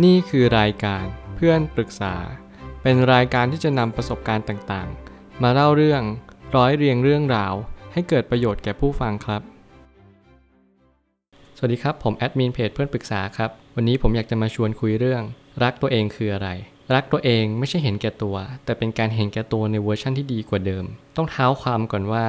นี่คือรายการเพื่อนปรึกษา เป็นรายการที่จะนำประสบการณ์ต่างๆ มาเล่าเรื่องร้อยเรียงเรื่องราว ให้เกิดประโยชน์แก่ผู้ฟังครับ สวัสดีครับ ผมแอดมินเพจเพื่อนปรึกษาครับ วันนี้ผมอยากจะมาชวนคุยเรื่อง รักตัวเองคืออะไร รักตัวเองไม่ใช่เห็นแก่ตัว แต่เป็นการเห็นแก่ตัวในเวอร์ชั่นที่ดีกว่าเดิม ต้องเท้าความก่อนว่า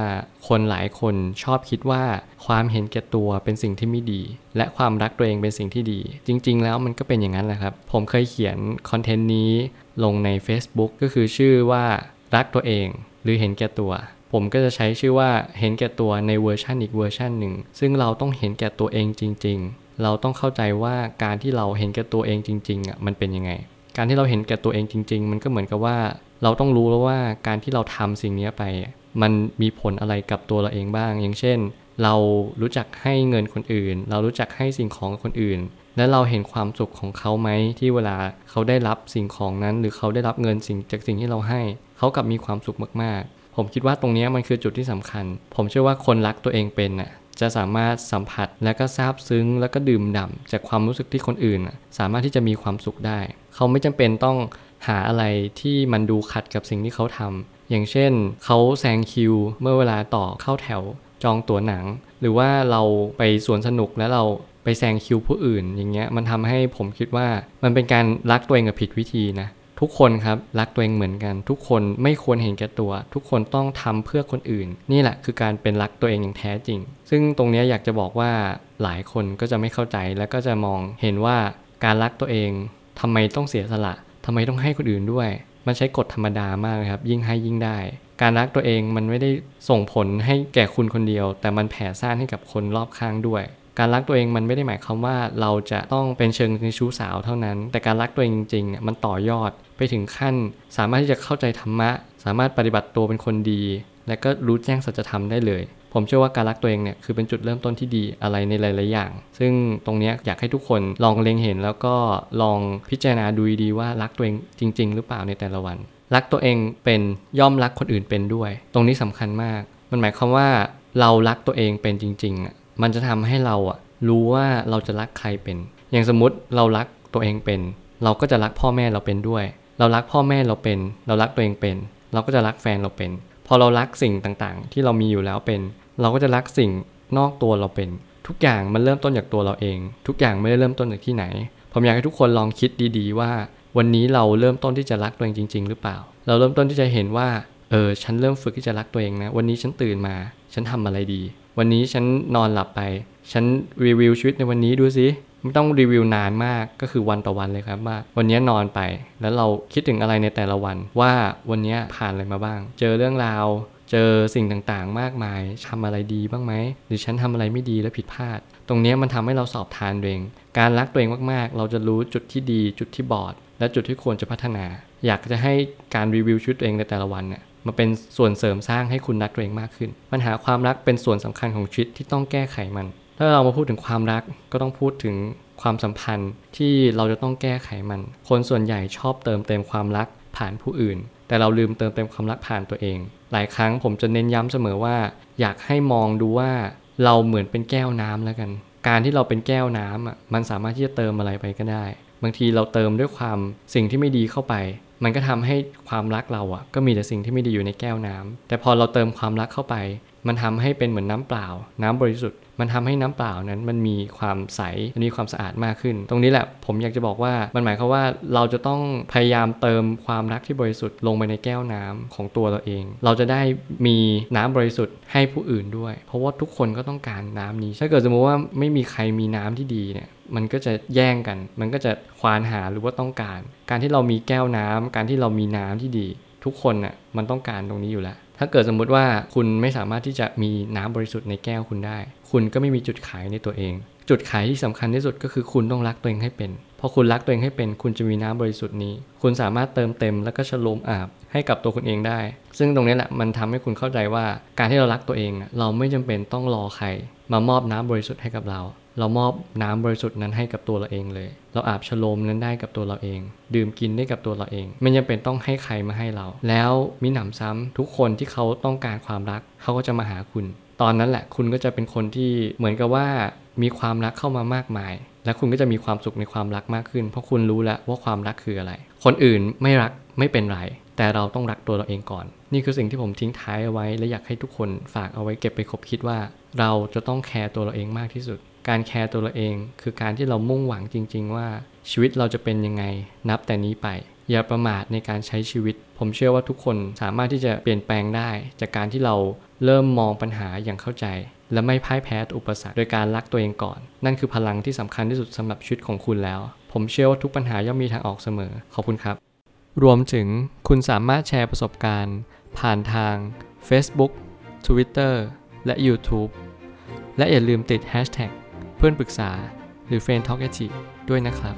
คนหลายคนชอบคิดว่าความเห็นแก่ตัวเป็นสิ่งที่ไม่ดี และความรักตัวเองเป็นสิ่งที่ดี จริง ๆ แล้วมันก็เป็นอย่างนั้นแหละครับ ผมเคยเขียน content นี้ลงใน Facebook ก็คือชื่อว่ารักตัวเอง หรือเห็นแก่ตัว ผมก็จะใช้ชื่อว่าเห็นแก่ตัวในเวอร์ชันอีกเวอร์ชันหนึ่ง ซึ่งเราต้องเห็นแก่ตัวเองจริง ๆ เราต้องเข้าใจว่าการที่เราเห็นแก่ตัวเองจริงๆอะมันเป็นยังไง การที่เราเห็นแก่ตัวเองจริง ๆ มันก็เหมือนกับว่าเราต้องรู้แล้วว่าการที่เราทำสิ่งนี้ไป มันมีผลอะไรกับตัวเราเองบ้าง อย่างเช่น เรารู้จักให้เงินคนอื่น เรารู้จักให้สิ่งของคนอื่น และเราเห็นความสุขของเขาไหมที่เวลาเขาได้รับสิ่งของนั้น หรือเขาได้รับเงินสิ่งจากสิ่งที่เราให้ เขากลับมีความสุขมากๆ ผมคิดว่าตรงนี้มันคือจุดที่สำคัญ ผมเชื่อว่าคนรักตัวเองเป็นน่ะจะสามารถสัมผัสและก็ซาบซึ้ง แล้วก็ดื่มด่ำจากความรู้สึกที่คนอื่น สามารถที่จะมีความสุขได้ เขาไม่จำเป็นต้องหาอะไรที่มันดูขัดกับสิ่งที่เขาทำอย่างเช่น เขาแซงคิว เมื่อเวลาต่อเข้าแถวจองตั๋วหนัง หรือว่าเราไปสวนสนุกแล้วเราไปแซงคิวผู้อื่น อย่างเงี้ยมันทำให้ผมคิดว่ามันเป็นการรักตัวเองกับผิดวิธีนะทุกคนครับรักตัวเองเหมือนกัน ทุกคนไม่ควรเห็นแก่ตัว ทุกคนต้องทำเพื่อคนอื่น นี่แหละคือการเป็นรักตัวเองอย่างแท้จริง ซึ่งตรงนี้อยากจะบอกว่าหลายคนก็จะไม่เข้าใจแล้วก็จะมองเห็นว่าการรักตัวเอง ทำไมต้องเสียสละทำไมต้องให้คนอื่นด้วย มันใช้กฎธรรมดามากครับ ยิ่งให้ยิ่งได้ การรักตัวเองมันไม่ได้ส่งผลให้แก่คุณคนเดียว แต่มันแผ่ซ่านให้กับคนรอบข้างด้วย การรักตัวเองมันไม่ได้หมายความว่าเราจะต้องเป็นเชิงในชู้สาวเท่านั้น แต่การรักตัวเองจริงๆมันต่อยอดไปถึงขั้น สามารถที่จะเข้าใจธรรมะ สามารถปฏิบัติตัวเป็นคนดี และก็รู้แจ้งสัจธรรมได้เลย ผมเชื่อว่าการรักตัวเองเนี่ยคือเป็นจุดเริ่มต้นที่ดีอะไรในหลาย ๆ อย่าง ซึ่งตรงนี้อยากให้ทุกคนลองเล็งเห็น แล้วก็ลองพิจารณาดูดีว่ารักตัวเองจริง ๆ หรือเปล่าในแต่ละวัน รักตัวเองเป็นย่อมรักคนอื่นเป็นด้วย ตรงนี้สำคัญมาก มันหมายความว่าเรารักตัวเองเป็นจริงๆอะมันจะทำให้เราอะรู้ว่าเราจะรักใครเป็น อย่างสมมติเรารักตัวเองเป็น เราก็จะรักพ่อแม่เราเป็นด้วย เรารักพ่อแม่เราเป็น เรารักตัวเองเป็น เราก็จะรักแฟนเราเป็น พอเรารักสิ่งต่างๆ ที่เรามีอยู่แล้วเป็น เราก็จะรักสิ่งนอกตัวเราเป็น ทุกอย่างมันเริ่มต้นจากตัวเราเอง ทุกอย่างไม่ได้เริ่มต้นจากที่ไหน ผมอยากให้ทุกคนลองคิดดีๆว่า วันนี้เราเริ่มต้นที่จะรักตัวเองจริง ๆ หรือเปล่า เราเริ่มต้นที่จะเห็นว่าเออฉันเริ่มฝึกที่จะรักตัวเองนะ วันนี้ฉันตื่นมา ฉันทำอะไรดี วันนี้ฉันนอนหลับไป ฉันรีวิวชีวิตในวันนี้ดูสิ ไม่ต้องรีวิวนานมากก็คือวันต่อวันเลยครับว่าวันนี้นอนไปแล้วเราคิดถึงอะไรในแต่ละวัน ว่าวันนี้ผ่านอะไรมาบ้าง เจอเรื่องราว เจอสิ่งต่างๆ มากมายทำอะไรดีบ้างไหมหรือฉันทำอะไรไม่ดีและผิดพลาด ตรงนี้มันทำให้เราสอบทานตัวเอง การรักตัวเองมากๆ เราจะรู้จุดที่ดี จุดที่บอด และจุดที่ควรจะพัฒนา อยากจะให้การรีวิวชีวิตตัวเองในแต่ละวันเนี่ยมาเป็นส่วนเสริมสร้างให้คุณรักตัวเองมากขึ้น ปัญหาความรักเป็นส่วนสำคัญของชีวิตที่ต้องแก้ไขมัน ถ้าเรามาพูดถึงความรักก็ต้องพูดถึงความสัมพันธ์ที่เราจะต้องแก้ไขมัน คนส่วนใหญ่ชอบเติมเต็มความรักผ่านผู้อื่น แต่เราลืมเติมเต็มความรักผ่านตัวเอง หลายครั้งผมจะเน้นย้ำเสมอว่า อยากให้มองดูว่าเราเหมือนเป็นแก้วน้ำแล้วกัน การที่เราเป็นแก้วน้ำอะมันสามารถที่จะเติมอะไรไปก็ได้ บางทีเราเติมด้วยความสิ่งที่ไม่ดีเข้าไป มันก็ทำให้ความรักเราอะ ก็มีแต่สิ่งที่ไม่ดีอยู่ในแก้วน้ำแต่พอเราเติมความรักเข้าไป มันทำให้เป็นเหมือนน้ำเปล่า น้ำบริสุทธิ์ มันทำให้น้ำเปล่านั้น มันมีความใสมันมีความสะอาดมากขึ้น ตรงนี้แหละผมอยากจะบอกว่ามันหมายความว่าเราจะต้องพยายามเติมความรักที่บริสุทธิ์ลงไปในแก้วน้ำของตัวเราเอง เราจะได้มีน้ำบริสุทธิ์ให้ผู้อื่นด้วย เพราะว่าทุกคนก็ต้องการน้ำนี้ ถ้าเกิดสมมติว่าไม่มีใครมีน้ำที่ดีเนี่ยมันก็จะแย่งกัน มันก็จะควานหาหรือว่าต้องการ การที่เรามีแก้วน้ำการที่เรามีน้ำที่ดี ทุกคนน่ะมันต้องการตรงนี้อยู่แล้ว ถ้าเกิดสมมุติว่าคุณไม่สามารถที่จะมีน้ำบริสุทธิ์ในแก้วคุณได้ คุณก็ไม่มีจุดขายในตัวเอง จุดขายที่สำคัญที่สุดก็คือคุณต้องรักตัวเองให้เป็นพอคุณรักตัวเองให้เป็น คุณจะมีน้ำบริสุทธิ์นี้ คุณสามารถเติมเต็มแล้วก็ฉโลมอาบให้กับตัวคุณเองได้ ซึ่งตรงนี้แหละมันทำให้คุณเข้าใจว่าการที่เรารักตัวเอง เราไม่จำเป็นต้องรอใครมามอบน้ำบริสุทธิ์ให้กับเรา เรามอบน้ำบริสุทธิ์นั้นให้กับตัวเราเองเลย เราอาบฉโลมนั้นได้กับตัวเราเอง ดื่มกินได้กับตัวเราเอง ไม่จำเป็นต้องให้ใครมาให้เรา แล้วมิหนำซ้ำทุกคนที่เขาต้องการความรัก เขาก็จะมาหาคุณ ตอนนั้นแหละคุณก็จะเป็นคนที่เหมือนกับว่ามีความรักเข้ามามากมาย และคุณก็จะมีความสุขในความรักมากขึ้น เพราะคุณรู้แล้วว่าความรักคืออะไร คนอื่นไม่รักไม่เป็นไร แต่เราต้องรักตัวเราเองก่อน นี่คือสิ่งที่ผมทิ้งท้ายเอาไว้ และอยากให้ทุกคนฝากเอาไว้เก็บไปคบคิดว่า เราจะต้องแคร์ตัวเราเองมากที่สุด การแคร์ตัวเราเอง คือการที่เรามุ่งหวังจริง ๆ ว่าชีวิตเราจะเป็นยังไงนับแต่นี้ไป อย่าประมาทในการใช้ชีวิต ผมเชื่อว่าทุกคนสามารถที่จะเปลี่ยนแปลงได้ จากการที่เราเริ่มมองปัญหาอย่างเข้าใจ และไม่พ่ายแพ้อุปสรรคโดยการรักตัวเองก่อน นั่นคือพลังที่สำคัญที่สุดสำหรับชีวิตของคุณแล้ว ผมเชื่อว่าทุกปัญหาย่อมมีทางออกเสมอขอบคุณครับ รวมถึงคุณสามารถแชร์ประสบการณ์ ผ่านทาง Facebook Twitter และ YouTube และอย่าลืมติด Hashtag เพื่อนปรึกษาหรือ f r ร e n d Talk ด้วยนะครับ